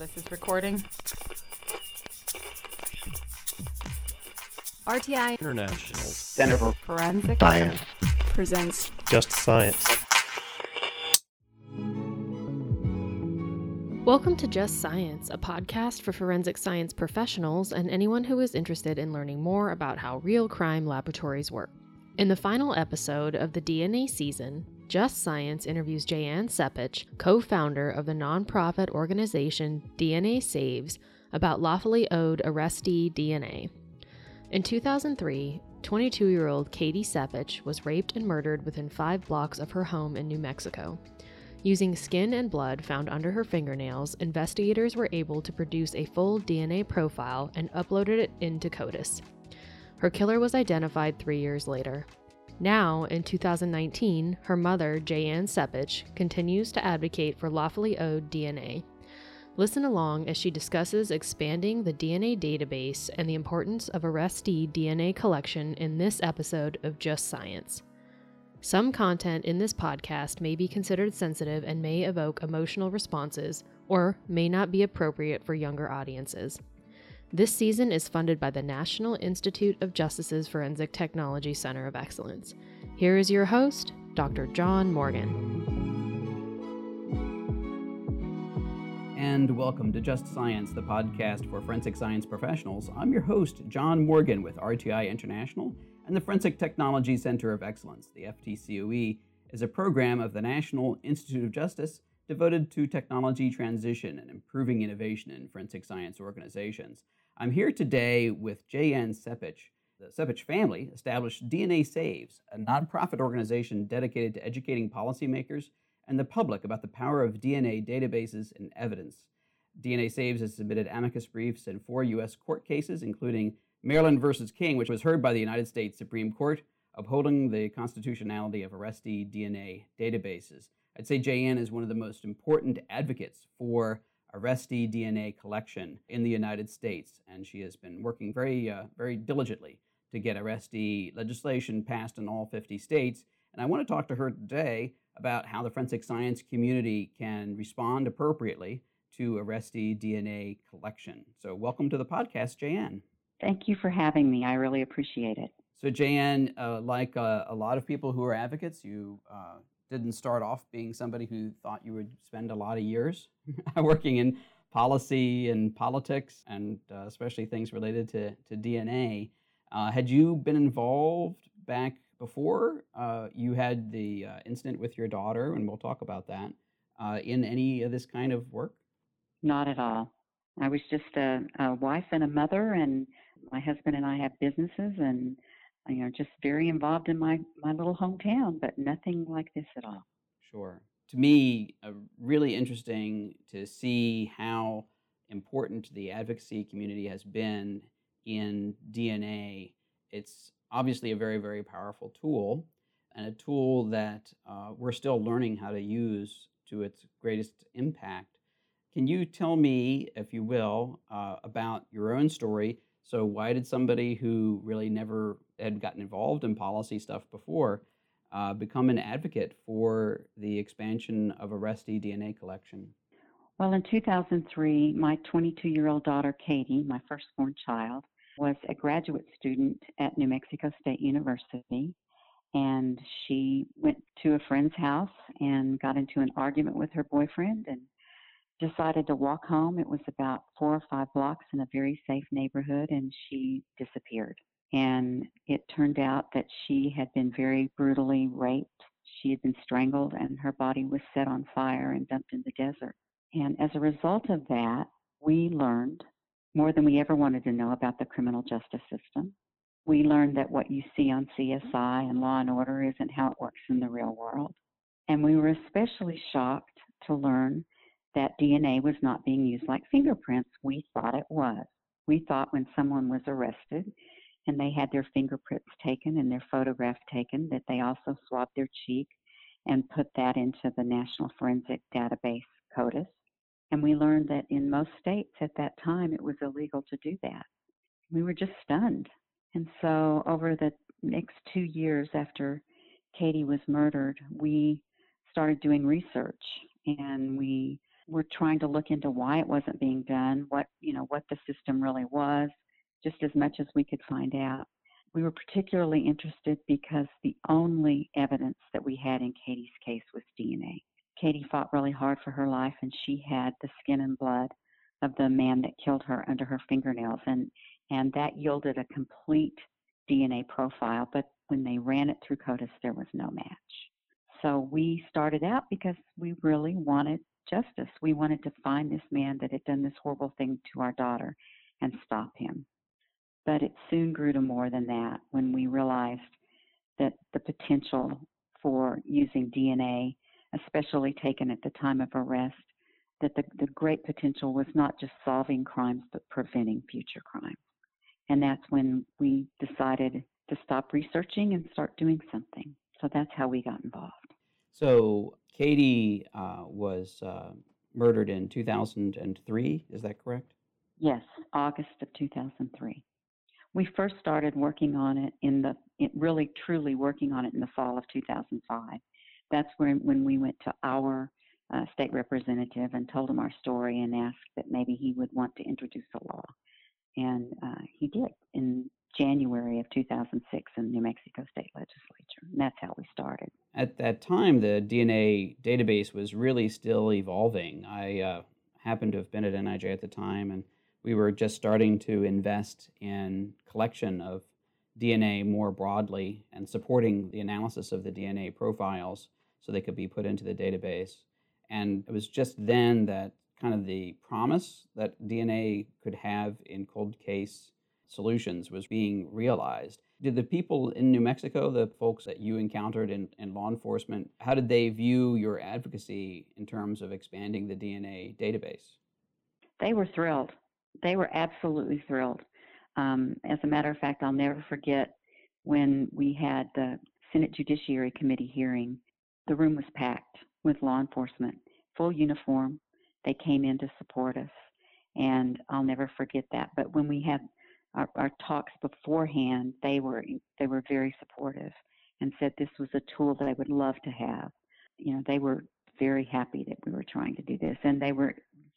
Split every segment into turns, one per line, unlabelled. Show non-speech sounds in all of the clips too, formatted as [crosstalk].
this is recording. RTI
International
Center for
Forensic
Science.
presents
Just Science.
Welcome to Just Science, a podcast for forensic science professionals and anyone who is interested in learning more about how real crime laboratories work. In the final episode of the DNA season, Just Science interviews Jayann Sepich, co founder of the nonprofit organization DNA Saves, about lawfully owed arrestee DNA. In 2003, 22 year old Katie Sepich was raped and murdered within five blocks of her home in New Mexico. Using skin and blood found under her fingernails, investigators were able to produce a full DNA profile and uploaded it into CODIS. Her killer was identified three years later. Now, in 2019, her mother, Jayann Sepich, continues to advocate for lawfully owed DNA. Listen along as she discusses expanding the DNA database and the importance of arrestee DNA collection in this episode of Just Science. Some content in this podcast may be considered sensitive and may evoke emotional responses or may not be appropriate for younger audiences. This season is funded by the National Institute of Justice's Forensic Technology Center of Excellence. Here is your host, Dr. John Morgan.
And welcome to Just Science, the podcast for forensic science professionals. I'm your host, John Morgan with RTI International and the Forensic Technology Center of Excellence. The FTCOE is a program of the National Institute of Justice devoted to technology transition and improving innovation in forensic science organizations. I'm here today with Jayann Sepich. The Sepich family established DNA Saves, a nonprofit organization dedicated to educating policymakers and the public about the power of DNA databases and evidence. DNA Saves has submitted amicus briefs in four U.S. court cases, including Maryland versus King, which was heard by the United States Supreme Court, upholding the constitutionality of arrestee DNA databases. I'd say Jayann is one of the most important advocates for arrestee DNA collection in the United States, and she has been working very, uh, very diligently to get arrestee legislation passed in all 50 states. And I want to talk to her today about how the forensic science community can respond appropriately to arrestee DNA collection. So, welcome to the podcast, Jayann.
Thank you for having me. I really appreciate it.
So, Jayann, uh, like uh, a lot of people who are advocates, you uh, didn't start off being somebody who thought you would spend a lot of years [laughs] working in policy and politics, and uh, especially things related to, to DNA. Uh, had you been involved back before uh, you had the incident with your daughter, and we'll talk about that, in any of this kind of work?
Not at all. I was just a, a wife and a mother, and my husband and I have businesses, and you know, just very involved in my my little hometown, but nothing like this at all.
Sure. To me, uh, really interesting to see how important the advocacy community has been in DNA. It's obviously a very, very powerful tool, and a tool that uh, we're still learning how to use to its greatest impact. Can you tell me, if you will, uh, about your own story? So, why did somebody who really never had gotten involved in policy stuff before uh, become an advocate for the expansion of arrestee DNA collection?
Well, in 2003, my 22 year old daughter, Katie, my firstborn child, was a graduate student at New Mexico State University. And she went to a friend's house and got into an argument with her boyfriend and decided to walk home. It was about four or five blocks in a very safe neighborhood, and she disappeared. And it turned out that she had been very brutally raped. She had been strangled, and her body was set on fire and dumped in the desert. And as a result of that, we learned more than we ever wanted to know about the criminal justice system. We learned that what you see on CSI and Law and Order isn't how it works in the real world. And we were especially shocked to learn that DNA was not being used like fingerprints. We thought it was. We thought when someone was arrested and they had their fingerprints taken and their photograph taken, that they also swabbed their cheek and put that into the National Forensic Database CODIS. And we learned that in most states at that time it was illegal to do that. We were just stunned. And so, over the next two years after Katie was murdered, we started doing research and we were trying to look into why it wasn't being done, what you know, what the system really was, just as much as we could find out. We were particularly interested because the only evidence that we had in Katie's case was DNA. Katie fought really hard for her life and she had the skin and blood of the man that killed her under her fingernails and and that yielded a complete DNA profile, but when they ran it through CODIS there was no match. So we started out because we really wanted justice. We wanted to find this man that had done this horrible thing to our daughter and stop him. But it soon grew to more than that when we realized that the potential for using DNA, especially taken at the time of arrest, that the, the great potential was not just solving crimes but preventing future crimes. And that's when we decided to stop researching and start doing something. So that's how we got involved.
So Katie uh, was uh, murdered in 2003, is that correct?
Yes, August of 2003. We first started working on it in the, it really truly working on it in the fall of 2005. That's when, when we went to our uh, state representative and told him our story and asked that maybe he would want to introduce a law. And uh, he did in January of 2006 in New Mexico State Legislature. And that's how we started.
At that time, the DNA database was really still evolving. I uh, happened to have been at NIJ at the time, and we were just starting to invest in collection of DNA more broadly and supporting the analysis of the DNA profiles so they could be put into the database. And it was just then that kind of the promise that DNA could have in cold case solutions was being realized. Did the people in New Mexico, the folks that you encountered in, in law enforcement, how did they view your advocacy in terms of expanding the DNA database?
They were thrilled. They were absolutely thrilled. Um, as a matter of fact, I'll never forget when we had the Senate Judiciary Committee hearing. The room was packed with law enforcement, full uniform. They came in to support us, and I'll never forget that. But when we had our, our talks beforehand, they were they were very supportive and said this was a tool that they would love to have. You know, they were very happy that we were trying to do this, and they were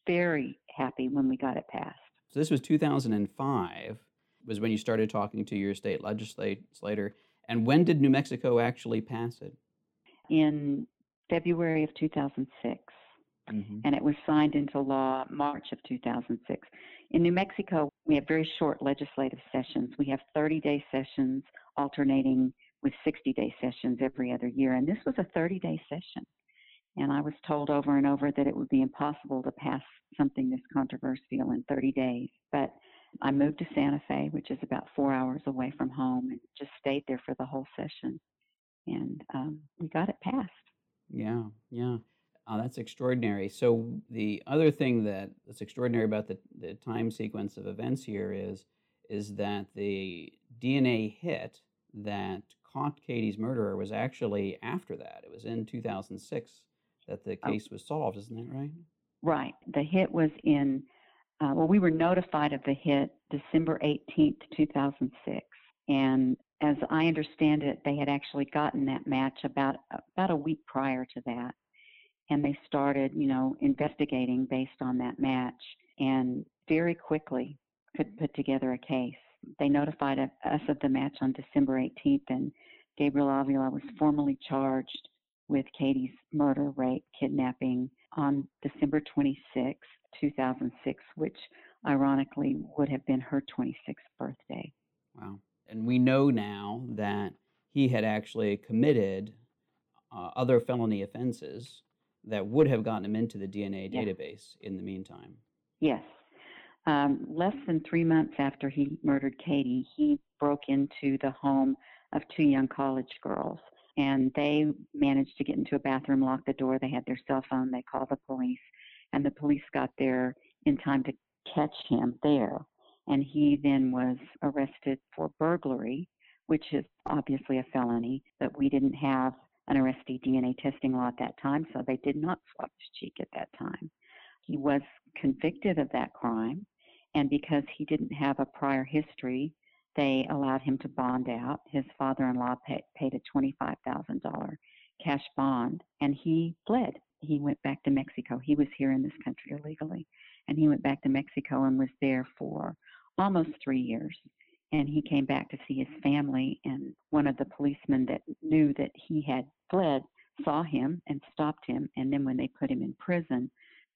very happy when we got it passed.
So this was 2005 was when you started talking to your state legislator. And when did New Mexico actually pass it?
In February of 2006. Mm-hmm. And it was signed into law March of 2006. In New Mexico, we have very short legislative sessions. We have 30 day sessions alternating with 60 day sessions every other year. And this was a 30 day session. And I was told over and over that it would be impossible to pass something this controversial in 30 days. But I moved to Santa Fe, which is about four hours away from home, and just stayed there for the whole session. And um, we got it passed.
Yeah, yeah. Uh, that's extraordinary. So the other thing that that's extraordinary about the, the time sequence of events here is is that the DNA hit that caught Katie's murderer was actually after that. It was in 2006 that the case was solved. Isn't that right?
Right. The hit was in. Uh, well, we were notified of the hit December 18th, 2006, and as I understand it, they had actually gotten that match about about a week prior to that and they started, you know, investigating based on that match and very quickly could put together a case. They notified us of the match on December 18th, and Gabriel Avila was formally charged with Katie's murder, rape, kidnapping on December 26, 2006, which ironically would have been her 26th birthday.
Wow. And we know now that he had actually committed uh, other felony offenses that would have gotten him into the DNA yeah. database in the meantime.
Yes. Um, less than three months after he murdered Katie, he broke into the home of two young college girls. And they managed to get into a bathroom, lock the door. They had their cell phone. They called the police. And the police got there in time to catch him there. And he then was arrested for burglary, which is obviously a felony, but we didn't have an arrestee DNA testing law at that time, so they did not swab his cheek at that time. He was convicted of that crime, and because he didn't have a prior history, they allowed him to bond out. His father in law pay, paid a $25,000 cash bond, and he fled. he went back to Mexico. He was here in this country illegally, and he went back to Mexico and was there for almost three years. And he came back to see his family, and one of the policemen that knew that he had fled saw him and stopped him. And then when they put him in prison,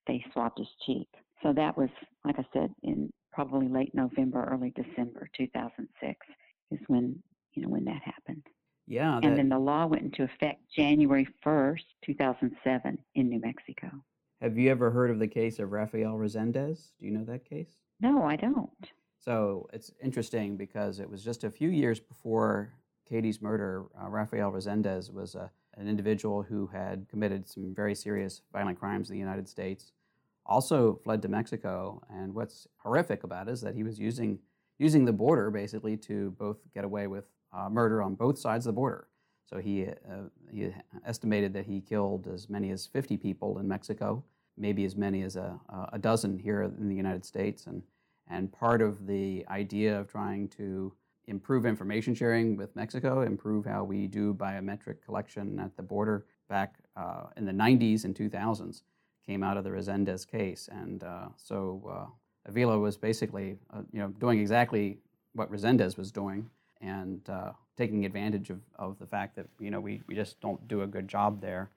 they swabbed his cheek. So that was, like I said, in probably late November, early December 2006 is when you know when that happened.
Yeah.
And then the law went into effect January 1st, 2007 in New Mexico.
Have you ever heard of the case of Rafael Resendez? Do you know that case?
No, I don't.
So it's interesting because it was just a few years before Katie's murder. Uh, Rafael Resendez was a, an individual who had committed some very serious violent crimes in the United States, also fled to Mexico. And what's horrific about it is that he was using, using the border basically to both get away with uh, murder on both sides of the border. So he, uh, he estimated that he killed as many as 50 people in Mexico, maybe as many as a, a dozen here in the United States. And, and part of the idea of trying to improve information sharing with Mexico, improve how we do biometric collection at the border back uh, in the 90s and 2000s, came out of the Resendez case. And uh, so uh, Avila was basically, uh, you know, doing exactly what Resendez was doing and uh, taking advantage of, of the fact that you know we, we just don't do a good job there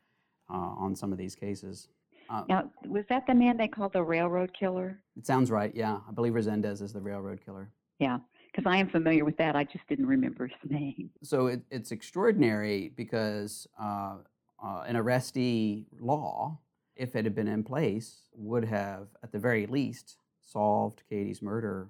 uh, on some of these cases.
Uh, now, was that the man they called the railroad killer?
It sounds right. Yeah, I believe Resendez is the railroad killer.
Yeah, because I am familiar with that. I just didn't remember his name.
So it, it's extraordinary because uh, uh, an arrestee law, if it had been in place, would have at the very least solved Katie's murder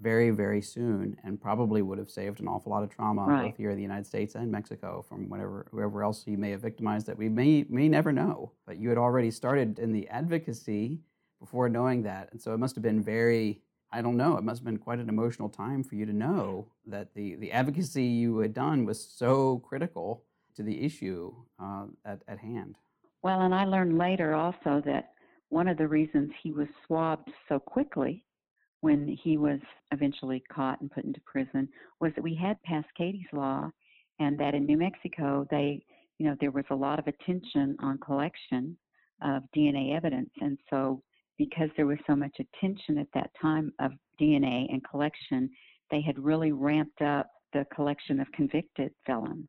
very, very soon and probably would have saved an awful lot of trauma
right.
both here in the United States and Mexico from whatever whoever else you may have victimized that we may may never know. But you had already started in the advocacy before knowing that. And so it must have been very I don't know, it must have been quite an emotional time for you to know that the, the advocacy you had done was so critical to the issue uh, at, at hand.
Well, and I learned later also that one of the reasons he was swabbed so quickly when he was eventually caught and put into prison was that we had passed Katie's law and that in New Mexico they you know there was a lot of attention on collection of DNA evidence. And so because there was so much attention at that time of DNA and collection they had really ramped up the collection of convicted felons.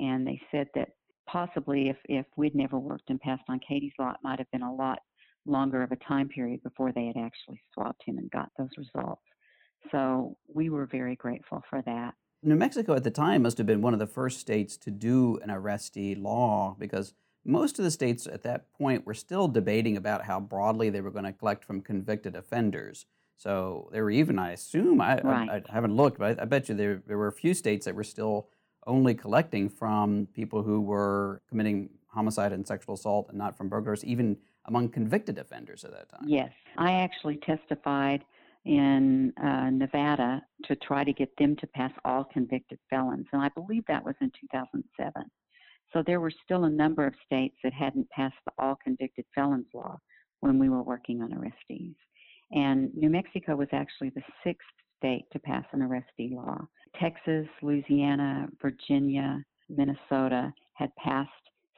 And they said that possibly if if we'd never worked and passed on Katie's law it might have been a lot longer of a time period before they had actually swabbed him and got those results. So we were very grateful for that.
New Mexico at the time must have been one of the first states to do an arrestee law because most of the states at that point were still debating about how broadly they were going to collect from convicted offenders. So there were even, I assume, I,
right.
I, I haven't looked, but I, I bet you there, there were a few states that were still only collecting from people who were committing homicide and sexual assault and not from burglars, even among convicted offenders at that time.
Yes. I actually testified in uh, Nevada to try to get them to pass all convicted felons, and I believe that was in 2007. So there were still a number of states that hadn't passed the all convicted felons law when we were working on arrestees. And New Mexico was actually the sixth state to pass an arrestee law. Texas, Louisiana, Virginia, Minnesota had passed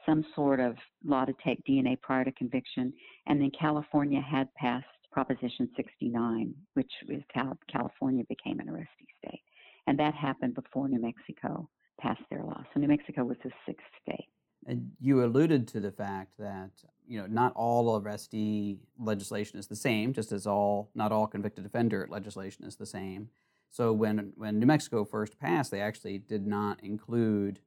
some sort of law to take DNA prior to conviction. And then California had passed Proposition 69, which is Cal- California became an arrestee state. And that happened before New Mexico passed their law. So New Mexico was the sixth state.
And you alluded to the fact that you know not all arrestee legislation is the same, just as all not all convicted offender legislation is the same. So when when New Mexico first passed, they actually did not include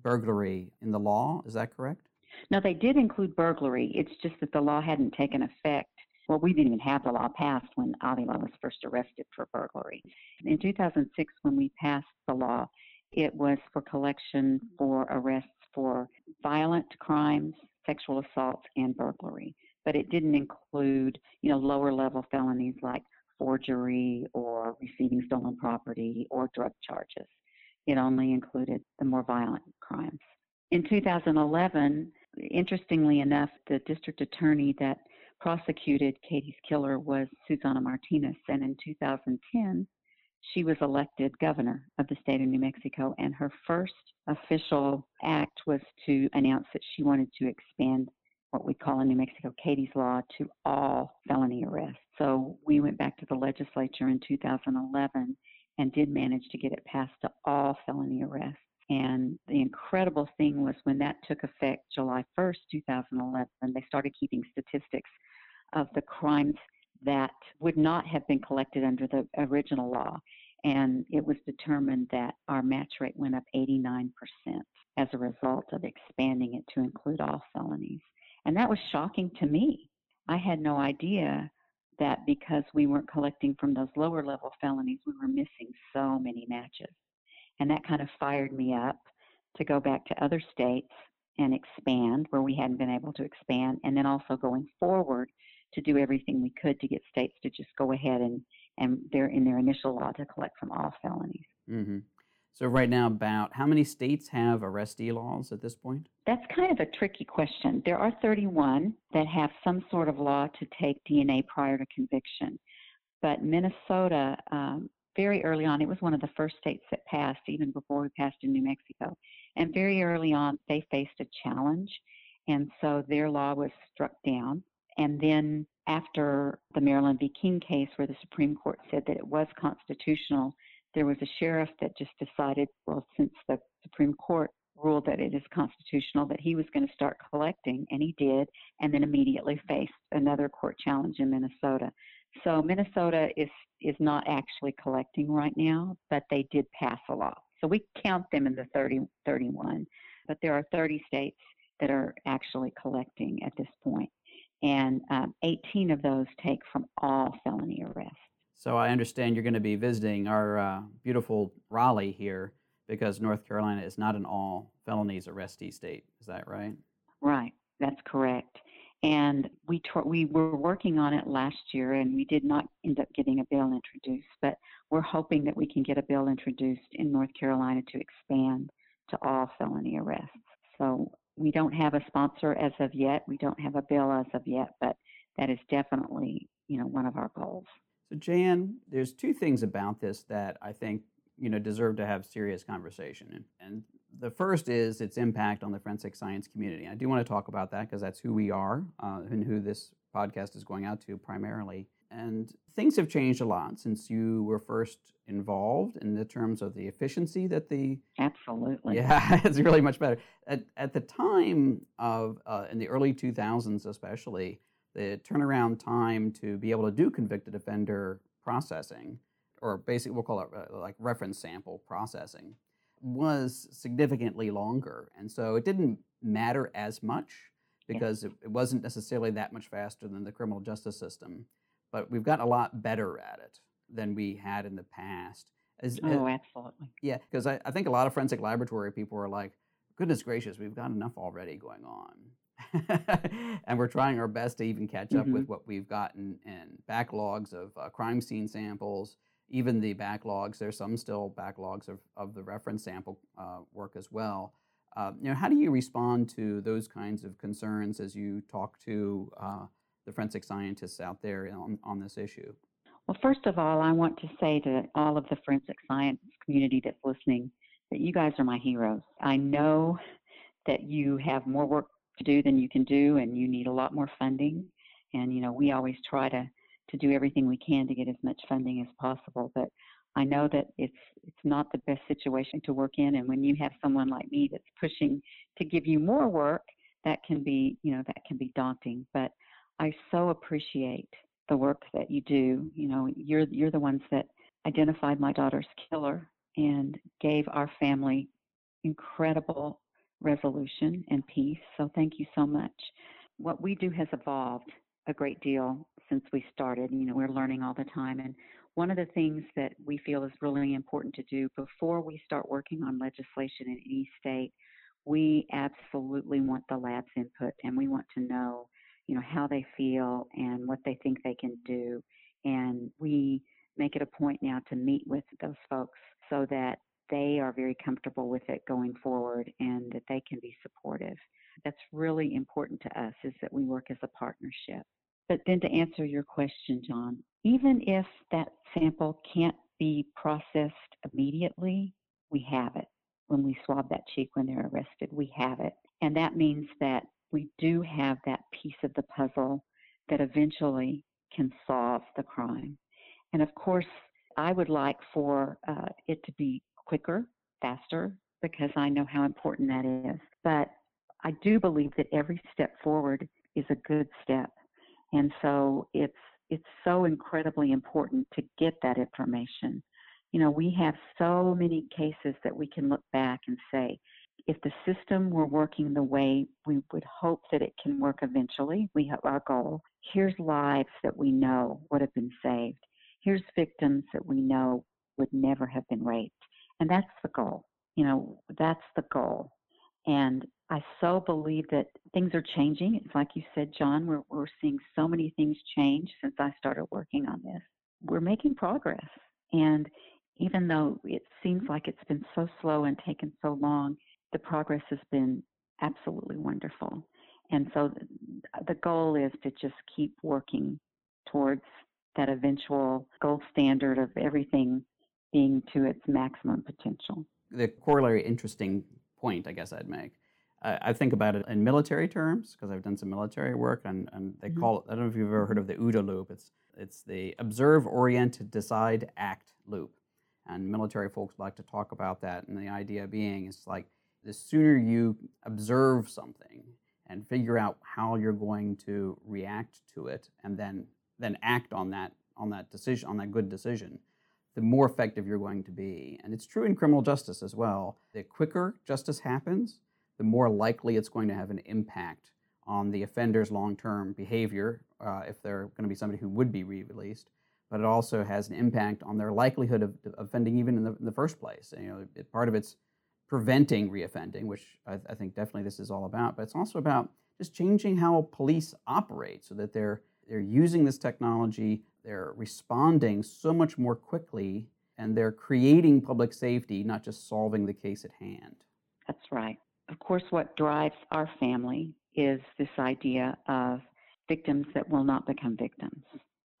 burglary in the law. Is that correct?
No, they did include burglary. It's just that the law hadn't taken effect. Well, we didn't even have the law passed when Avila was first arrested for burglary. In 2006, when we passed the law, it was for collection for arrests for violent crimes, sexual assaults, and burglary. But it didn't include, you know, lower level felonies like forgery or receiving stolen property or drug charges. It only included the more violent crimes. In 2011, interestingly enough, the district attorney that prosecuted Katie's killer was Susana Martinez, and in 2010, she was elected governor of the state of New Mexico, and her first official act was to announce that she wanted to expand what we call in New Mexico Katie's Law to all felony arrests. So we went back to the legislature in 2011 and did manage to get it passed to all felony arrests. And the incredible thing was when that took effect July 1st, 2011, they started keeping statistics of the crimes that would not have been collected under the original law. And it was determined that our match rate went up 89% as a result of expanding it to include all felonies. And that was shocking to me. I had no idea that because we weren't collecting from those lower level felonies, we were missing so many matches. And that kind of fired me up to go back to other states and expand where we hadn't been able to expand, and then also going forward to do everything we could to get states to just go ahead and and they're in their initial law to collect from all felonies.
Mm-hmm. So right now, about how many states have arrestee laws at this point?
That's kind of a tricky question. There are 31 that have some sort of law to take DNA prior to conviction, but Minnesota. Um, very early on, it was one of the first states that passed, even before we passed in New Mexico. And very early on, they faced a challenge, and so their law was struck down. And then after the Maryland v. King case, where the Supreme Court said that it was constitutional, there was a sheriff that just decided, well, since the Supreme Court ruled that it is constitutional, that he was going to start collecting, and he did, and then immediately faced another court challenge in Minnesota. So Minnesota is is not actually collecting right now, but they did pass a law. So we count them in the 30, 31, but there are 30 states that are actually collecting at this point and um, 18 of those take from all felony arrests.
So I understand you're going to be visiting our uh, beautiful Raleigh here because North Carolina is not an all felonies arrestee state. Is that right?
Right, that's correct. And we tr- we were working on it last year, and we did not end up getting a bill introduced. But we're hoping that we can get a bill introduced in North Carolina to expand to all felony arrests. So we don't have a sponsor as of yet. We don't have a bill as of yet, but that is definitely, you know, one of our goals.
So Jan, there's two things about this that I think, you know, deserve to have serious conversation. And the first is its impact on the forensic science community. I do want to talk about that because that's who we are uh, and who this podcast is going out to primarily. And things have changed a lot since you were first involved in the terms of the efficiency that the
absolutely
yeah [laughs] it's really much better at, at the time of uh, in the early 2000s especially the turnaround time to be able to do convicted offender processing or basically we'll call it uh, like reference sample processing was significantly longer and so it didn't matter as much because it, it wasn't necessarily that much faster than the criminal justice system but we've gotten a lot better at it than we had in the past.
As, oh, uh, absolutely.
Yeah, because I, I think a lot of forensic laboratory people are like, goodness gracious, we've got enough already going on. [laughs] and we're trying our best to even catch up mm-hmm. with what we've gotten in backlogs of uh, crime scene samples, even the backlogs. There's some still backlogs of, of the reference sample uh, work as well. Uh, you know, how do you respond to those kinds of concerns as you talk to uh, the forensic scientists out there on, on this issue?
Well, first of all, I want to say to all of the forensic science community that's listening that you guys are my heroes. I know that you have more work to do than you can do, and you need a lot more funding. And you know, we always try to to do everything we can to get as much funding as possible. But I know that it's it's not the best situation to work in, and when you have someone like me that's pushing to give you more work, that can be you know that can be daunting. But I so appreciate the work that you do. You know, you're you're the ones that identified my daughter's killer and gave our family incredible resolution and peace. So thank you so much. What we do has evolved a great deal since we started. You know, we're learning all the time and one of the things that we feel is really important to do before we start working on legislation in any state, we absolutely want the lab's input and we want to know you know how they feel and what they think they can do and we make it a point now to meet with those folks so that they are very comfortable with it going forward and that they can be supportive. That's really important to us is that we work as a partnership. But then to answer your question john even if that sample can't be processed immediately we have it. When we swab that cheek when they're arrested we have it. And that means that we do have that piece of the puzzle that eventually can solve the crime. And of course, I would like for uh, it to be quicker, faster, because I know how important that is. But I do believe that every step forward is a good step. And so it's it's so incredibly important to get that information. You know, we have so many cases that we can look back and say, if the system were working the way we would hope that it can work eventually, we have our goal. Here's lives that we know would have been saved. Here's victims that we know would never have been raped. And that's the goal. You know, that's the goal. And I so believe that things are changing. It's like you said, John, we're, we're seeing so many things change since I started working on this. We're making progress. And even though it seems like it's been so slow and taken so long, the progress has been absolutely wonderful. And so the goal is to just keep working towards that eventual gold standard of everything being to its maximum potential.
The corollary interesting point, I guess I'd make. I think about it in military terms because I've done some military work, and, and they mm-hmm. call it. I don't know if you've ever heard of the OODA loop. It's it's the observe, orient, decide, act loop, and military folks like to talk about that. And the idea being is like the sooner you observe something and figure out how you're going to react to it, and then then act on that on that decision on that good decision, the more effective you're going to be. And it's true in criminal justice as well. The quicker justice happens, the more likely it's going to have an impact on the offender's long-term behavior uh, if they're going to be somebody who would be re-released. But it also has an impact on their likelihood of, offending even in the, in the, first place. And, you know, it, part of it's preventing reoffending, which I, I think definitely this is all about. But it's also about just changing how police operate so that they're they're using this technology, they're responding so much more quickly, and they're creating public safety, not just solving the case at hand.
That's right. Of course, what drives our family is this idea of victims that will not become victims.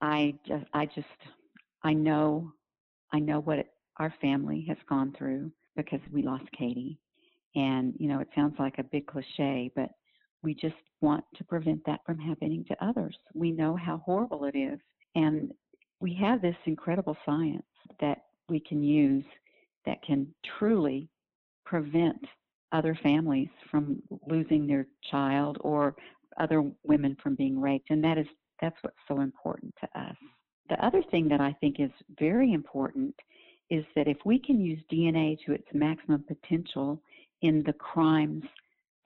I just, I just, I know, I know what it, our family has gone through because we lost Katie. And, you know, it sounds like a big cliche, but we just want to prevent that from happening to others. We know how horrible it is. And we have this incredible science that we can use that can truly prevent other families from losing their child or other women from being raped. And that is that's what's so important to us. The other thing that I think is very important is that if we can use DNA to its maximum potential in the crimes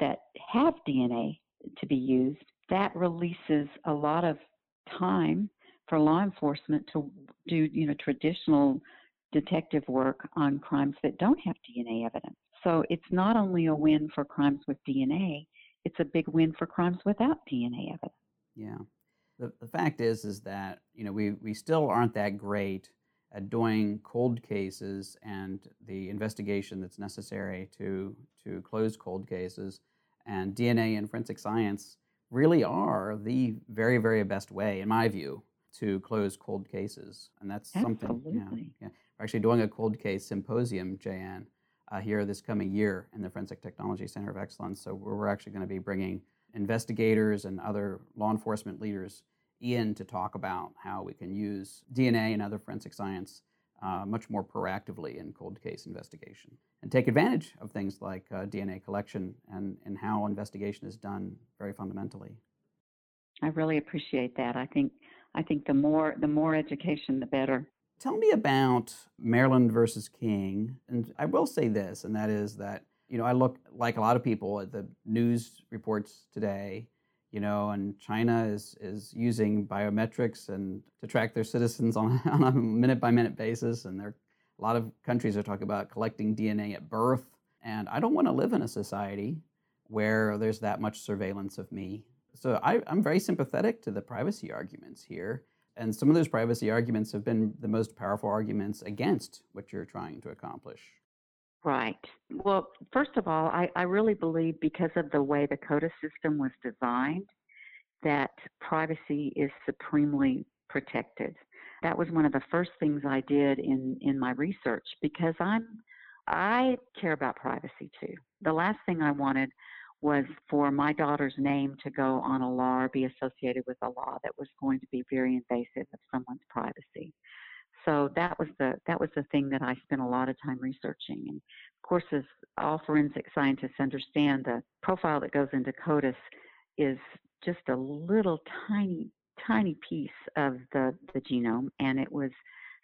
that have DNA to be used, that releases a lot of time for law enforcement to do, you know, traditional detective work on crimes that don't have DNA evidence. So it's not only a win for crimes with DNA, it's a big win for crimes without DNA evidence.
Yeah. The, the fact is is that, you know, we, we still aren't that great at doing cold cases and the investigation that's necessary to to close cold cases and DNA and forensic science really are the very very best way in my view to close cold cases and that's
Absolutely.
something yeah, yeah. we're actually doing a cold case symposium Jan uh, here this coming year in the Forensic Technology Center of Excellence so we're actually going to be bringing investigators and other law enforcement leaders in to talk about how we can use DNA and other forensic science uh, much more proactively in cold case investigation and take advantage of things like uh, DNA collection and, and how investigation is done very fundamentally.
I really appreciate that. I think I think the more the more education, the better.
Tell me about Maryland versus King, and I will say this, and that is that you know I look like a lot of people at the news reports today you know, and China is, is using biometrics and to track their citizens on, [laughs] on a minute by minute basis. And there, a lot of countries are talking about collecting DNA at birth. And I don't want to live in a society where there's that much surveillance of me. So I, I'm very sympathetic to the privacy arguments here. And some of those privacy arguments have been the most powerful arguments against what you're trying to accomplish.
Right. Well, first of all, I, I really believe because of the way the CODIS system was designed, that privacy is supremely protected. That was one of the first things I did in, in my research because I'm I care about privacy too. The last thing I wanted was for my daughter's name to go on a law or be associated with a law that was going to be very invasive of someone's privacy. So that was the that was the thing that I spent a lot of time researching. And of course, as all forensic scientists understand, the profile that goes into CODIS is just a little tiny tiny piece of the the genome, and it was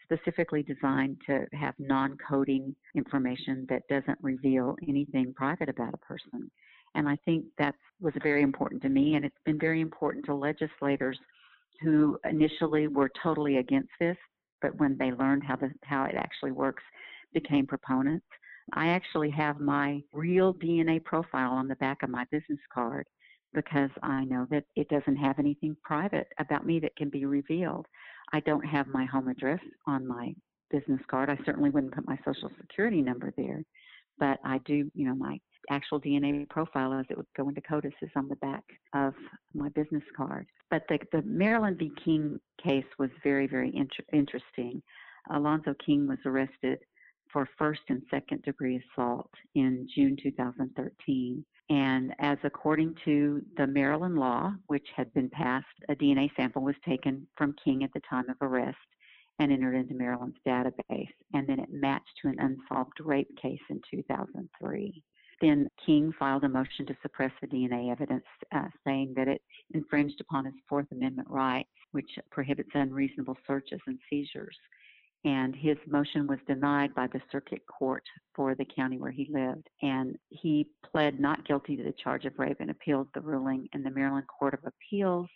specifically designed to have non-coding information that doesn't reveal anything private about a person. And I think that was very important to me, and it's been very important to legislators who initially were totally against this, but when they learned how the how it actually works, became proponents. I actually have my real DNA profile on the back of my business card because I know that it doesn't have anything private about me that can be revealed. I don't have my home address on my business card. I certainly wouldn't put my social security number there, but I do, you know, my actual DNA profile as it would go into CODIS is on the back of my business card. But the, the Maryland v. King case was very, very inter- interesting. Alonzo King was arrested for first and second degree assault in June 2013. And as according to the Maryland law, which had been passed, a DNA sample was taken from King at the time of arrest and entered into Maryland's database. And then it matched to an unsolved rape case in 2003. Then King filed a motion to suppress the DNA evidence, uh, saying that it infringed upon his Fourth Amendment rights, which prohibits unreasonable searches and seizures and his motion was denied by the circuit court for the county where he lived. And he pled not guilty to the charge of rape and appealed the ruling. And the Maryland Court of Appeals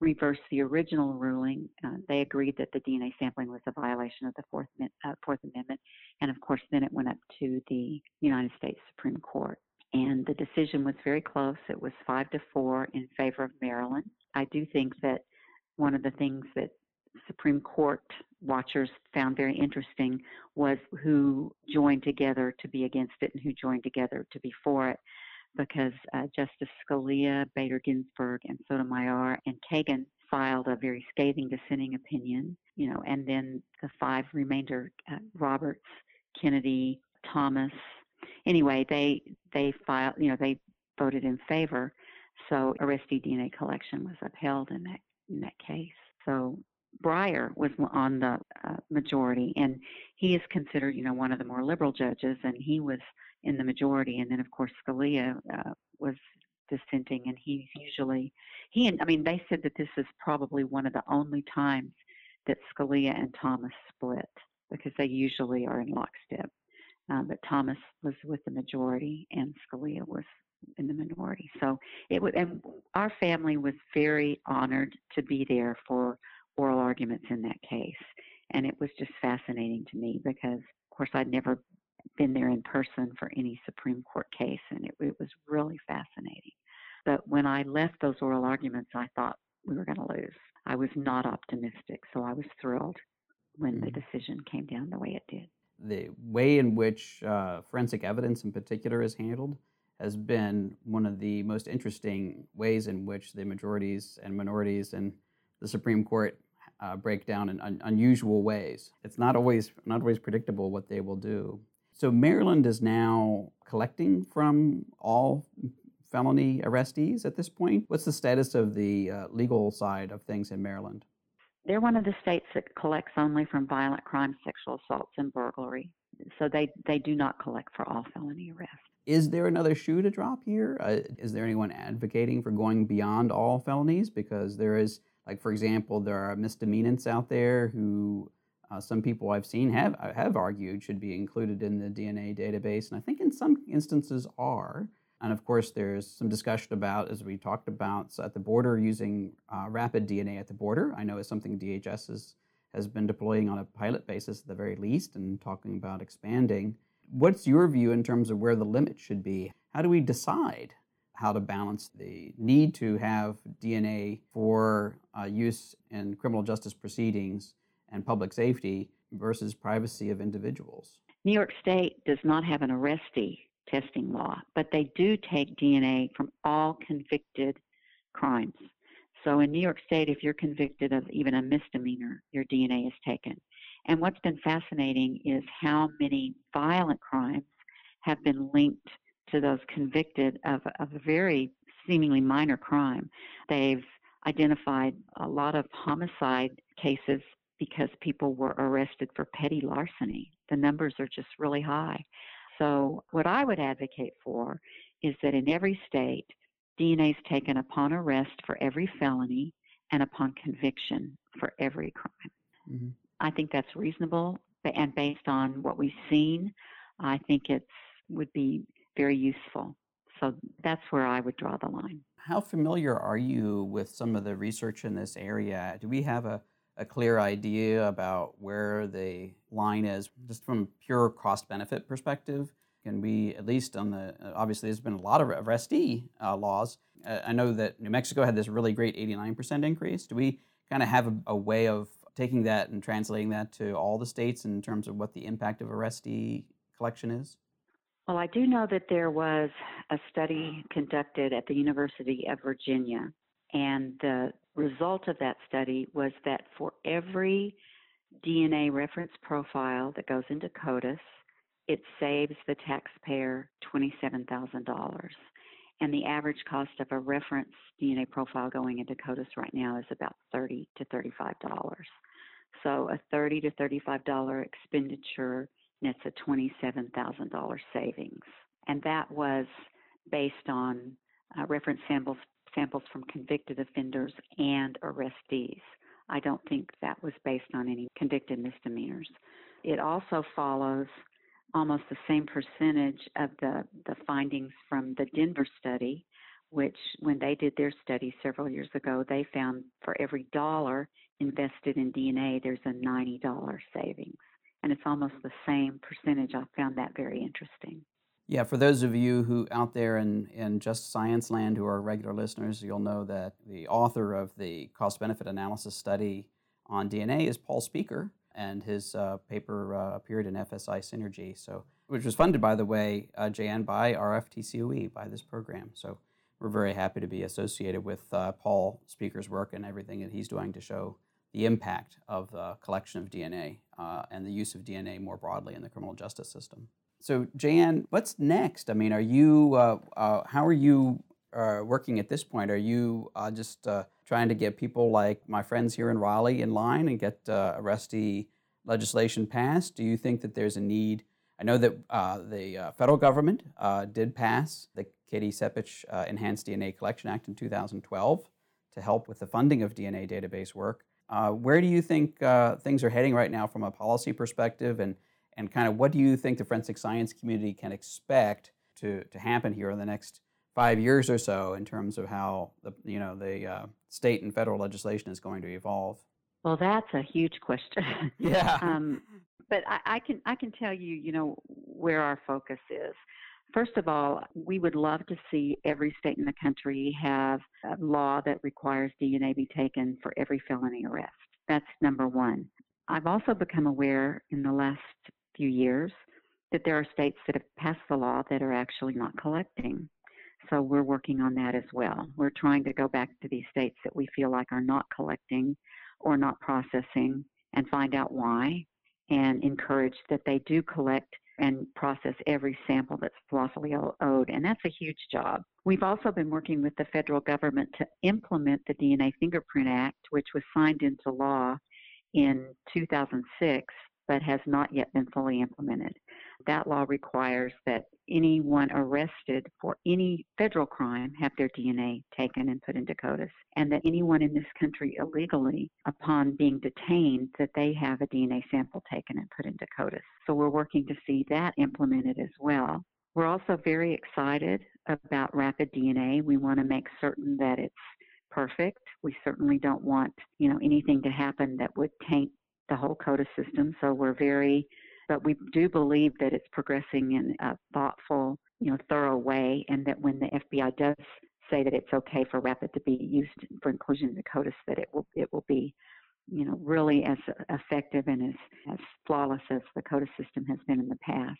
reversed the original ruling. Uh, they agreed that the DNA sampling was a violation of the Fourth, uh, Fourth Amendment. And of course, then it went up to the United States Supreme Court. And the decision was very close. It was five to four in favor of Maryland. I do think that one of the things that Supreme Court watchers found very interesting was who joined together to be against it and who joined together to be for it. Because uh, Justice Scalia, Bader Ginsburg, and Sotomayor and Kagan filed a very scathing dissenting opinion, you know, and then the five remainder, uh, Roberts, Kennedy, Thomas. Anyway, they they filed, you know, they voted in favor. So arrestee DNA collection was upheld in that in that case. So Breyer was on the uh, majority, and he is considered, you know, one of the more liberal judges, and he was in the majority. And then, of course, Scalia uh, was dissenting, and he's usually he and I mean, they said that this is probably one of the only times that Scalia and Thomas split because they usually are in lockstep. Uh, but Thomas was with the majority, and Scalia was in the minority. So it would, and our family was very honored to be there for oral arguments in that case. And it was just fascinating to me because, of course, I'd never been there in person for any Supreme Court case, and it, it was really fascinating. But when I left those oral arguments, I thought we were going to lose. I was not optimistic, so I was thrilled when mm-hmm. the decision came down the way it did.
The way in which uh, forensic evidence in particular is handled has been one of the most interesting ways in which the majorities and minorities and the Supreme Court uh, break down in un- unusual ways. It's not always not always predictable what they will do. So Maryland is now collecting from all felony arrestees at this point. What's the status of the uh, legal side of things in Maryland?
They're one of the states that collects only from violent crimes, sexual assaults, and burglary. So they, they do not collect for all felony arrests.
Is there another shoe to drop here? Uh, is there anyone advocating for going beyond all felonies? Because there is like for example, there are misdemeanants out there who uh, some people I've seen have have argued should be included in the DNA database, and I think in some instances are. And of course, there's some discussion about, as we talked about, at the border using uh, rapid DNA at the border. I know is something DHS has, has been deploying on a pilot basis at the very least and talking about expanding. What's your view in terms of where the limit should be? How do we decide how to balance the need to have DNA for uh, use in criminal justice proceedings and public safety versus privacy of individuals.
New York State does not have an arrestee testing law, but they do take DNA from all convicted crimes. So in New York State, if you're convicted of even a misdemeanor, your DNA is taken. And what's been fascinating is how many violent crimes have been linked to those convicted of, of a very seemingly minor crime. They've identified a lot of homicide cases because people were arrested for petty larceny. The numbers are just really high. So, what I would advocate for is that in every state, DNA is taken upon arrest for every felony and upon conviction for every crime. Mm-hmm. I think that's reasonable, and based on what we've seen, I think it would be very useful. So that's where I would draw the line.
How familiar are you with some of the research in this area? Do we have a, a clear idea about where the line is, just from pure cost benefit perspective? Can we, at least on the, obviously, there's been a lot of arrestee uh, laws. Uh, I know that New Mexico had this really great 89% increase. Do we kind of have a, a way of taking that and translating that to all the states in terms of what the impact of arrestee collection is?
Well, I do know that there was a study conducted at the University of Virginia, and the result of that study was that for every DNA reference profile that goes into CODIS, it saves the taxpayer $27,000. And the average cost of a reference DNA profile going into CODIS right now is about 30 to $35. So a 30 to $35 expenditure nets a $27,000 savings. And that was based on uh, reference samples samples from convicted offenders and arrestees. I don't think that was based on any convicted misdemeanors. It also follows almost the same percentage of the, the findings from the Denver study, which, when they did their study several years ago, they found for every dollar invested in DNA, there's a $90 savings. And it's almost the same percentage. I found that very interesting.
Yeah, for those of you who out there in, in just science land who are regular listeners, you'll know that the author of the cost benefit analysis study on DNA is Paul Speaker, and his uh, paper uh, appeared in FSI Synergy, so which was funded, by the way, uh, Jan by our FTCOE by this program. So we're very happy to be associated with uh, Paul Speaker's work and everything that he's doing to show the impact of the collection of DNA uh, and the use of DNA more broadly in the criminal justice system. So, Jan, what's next? I mean, are you, uh, uh, how are you uh, working at this point? Are you uh, just uh, trying to get people like my friends here in Raleigh in line and get arrestee legislation passed? Do you think that there's a need? I know that the federal government did pass the Katie Sepich Enhanced DNA Collection Act in 2012 to help with the funding of DNA database work. Uh, where do you think uh, things are heading right now from a policy perspective, and and kind of what do you think the forensic science community can expect to to happen here in the next five years or so in terms of how the you know the uh, state and federal legislation is going to evolve?
Well, that's a huge question. [laughs]
Yeah. um,
but I, I can I can tell you, you know, where our focus is. First of all, we would love to see every state in the country have a law that requires DNA be taken for every felony arrest. That's number one. I've also become aware in the last few years that there are states that have passed the law that are actually not collecting. So we're working on that as well. We're trying to go back to these states that we feel like are not collecting or not processing and find out why and encourage that they do collect and process every sample that's lawfully owed, and that's a huge job. We've also been working with the federal government to implement the DNA Fingerprint Act, which was signed into law in 2006 but has not yet been fully implemented. That law requires that anyone arrested for any federal crime have their DNA taken and put into CODIS, and that anyone in this country illegally, upon being detained, that they have a DNA sample taken and put into CODIS. So we're working to see that implemented as well. We're also very excited about rapid DNA. We want to make certain that it's perfect. We certainly don't want, you know, anything to happen that would taint the whole CODIS system. So we're very, but we do believe that it's progressing in a thoughtful, you know, thorough way, and that when the FBI does say that it's okay for RAPID to be used for inclusion in the CODIS, that it will it will be, you know, really as effective and as, as flawless as the CODIS system has been in the past.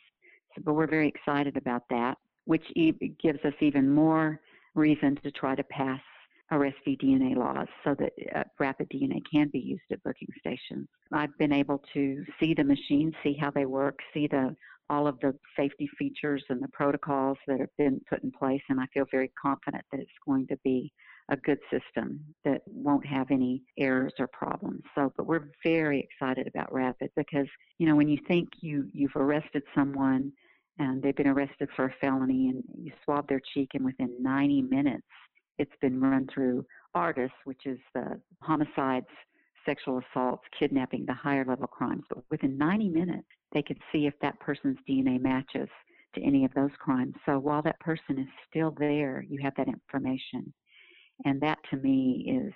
So, but we're very excited about that, which e- gives us even more reason to try to pass arrestee DNA laws so that uh, rapid DNA can be used at booking stations. I've been able to see the machines, see how they work, see the all of the safety features and the protocols that have been put in place, and I feel very confident that it's going to be a good system that won't have any errors or problems. So, but we're very excited about Rapid because, you know, when you think you, you've arrested someone and they've been arrested for a felony and you swab their cheek and within 90 minutes it's been run through ARDIS, which is the homicides, sexual assaults, kidnapping, the higher level crimes. But within 90 minutes, they could see if that person's DNA matches to any of those crimes. So while that person is still there, you have that information. And that to me is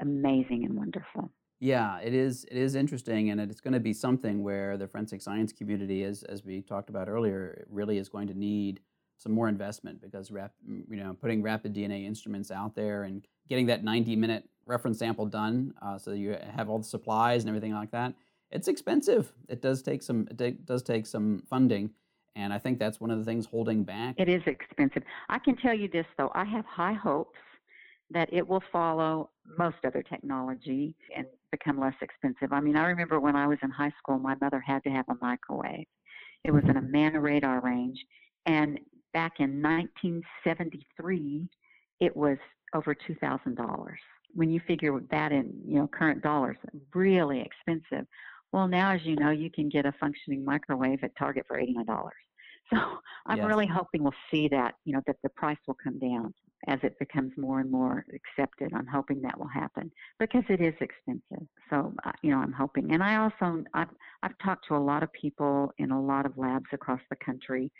amazing and wonderful.
Yeah, it is. It is interesting, and it's going to be something where the forensic science community, is, as we talked about earlier, really is going to need some more investment because rap, you know, putting rapid DNA instruments out there and getting that 90-minute reference sample done, uh, so you have all the supplies and everything like that. It's expensive. It does take some. It does take some funding, and I think that's one of the things holding back.
It is expensive. I can tell you this though. I have high hopes that it will follow most other technology and become less expensive. I mean, I remember when I was in high school, my mother had to have a microwave. It was in Amana Radarange, and back in 1973, it was over two thousand dollars. When you figure that in you know current dollars, really expensive. Well, now as you know, you can get a functioning microwave at Target for eighty nine dollars. [laughs] So I'm
Yes.
really hoping we'll see that you know that the price will come down as it becomes more and more accepted. I'm hoping that will happen because it is expensive. So you know I'm hoping, and I also I've I've talked to a lot of people in a lot of labs across the country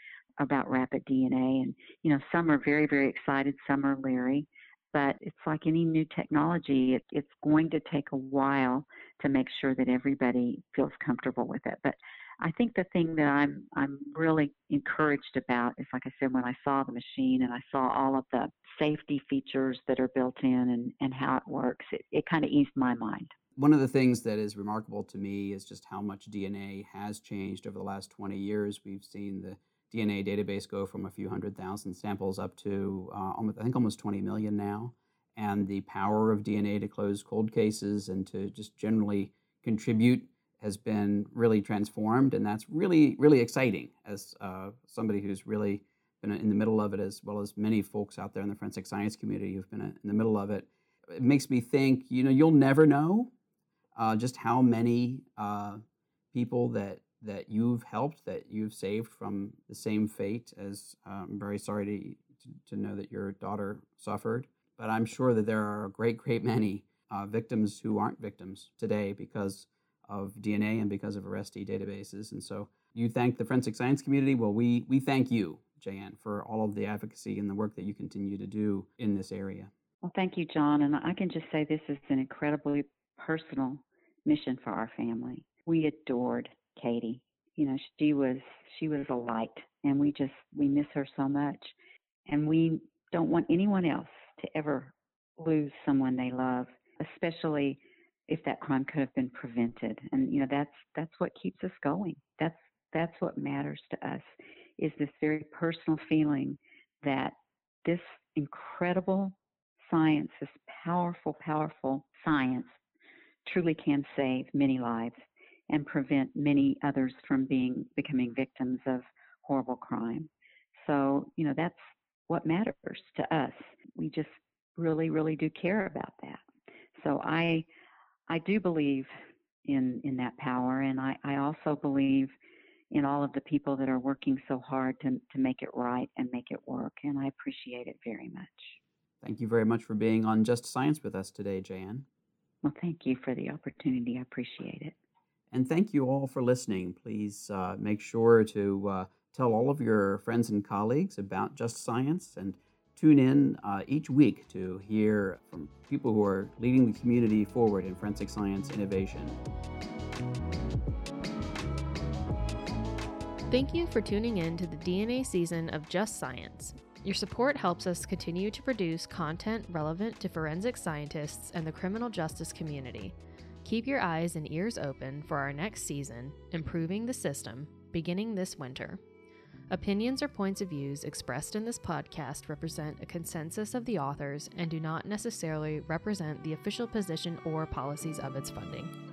about rapid DNA, and you know some are very very excited, some are leery. But it's like any new technology, it, it's going to take a while to make sure that everybody feels comfortable with it. But I think the thing that I'm I'm really encouraged about is like I said when I saw the machine and I saw all of the safety features that are built in and, and how it works, it, it kind of eased my mind.
One of the things that is remarkable to me is just how much DNA has changed over the last 20 years. We've seen the DNA database go from a few hundred thousand samples up to uh, almost, I think almost 20 million now. And the power of DNA to close cold cases and to just generally contribute has been really transformed. And that's really, really exciting as uh, somebody who's really been in the middle of it, as well as many folks out there in the forensic science community who've been in the middle of it. It makes me think, you know, you'll never know uh, just how many uh, people that that you've helped, that you've saved from the same fate as uh, I'm very sorry to, to, to know that your daughter suffered. But I'm sure that there are a great, great many uh, victims who aren't victims today because of DNA and because of arrestee databases. And so you thank the forensic science community. Well, we, we thank you, Jan, for all of the advocacy and the work that you continue to do in this area.
Well, thank you, John. And I can just say this is an incredibly personal mission for our family. We adored Katie. You know, she was she was a light, and we just we miss her so much, and we don't want anyone else to ever lose someone they love, especially if that crime could have been prevented. And you know, that's that's what keeps us going. That's that's what matters to us is this very personal feeling that this incredible science, this powerful, powerful science, truly can save many lives and prevent many others from being becoming victims of horrible crime. So, you know, that's what matters to us. We just really, really do care about that. So I I do believe in in that power and I, I also believe in all of the people that are working so hard to to make it right and make it work. And I appreciate it very much.
Thank you very much for being on Just Science with us today, Jan.
Well, thank you for the opportunity. I appreciate it.
And thank you all for listening. Please uh, make sure to uh, tell all of your friends and colleagues about Just Science and tune in uh, each week to hear from people who are leading the community forward in forensic science innovation.
Thank you for tuning in to the DNA season of Just Science. Your support helps us continue to produce content relevant to forensic scientists and the criminal justice community. Keep your eyes and ears open for our next season, Improving the System, beginning this winter. Opinions or points of views expressed in this podcast represent a consensus of the authors and do not necessarily represent the official position or policies of its funding.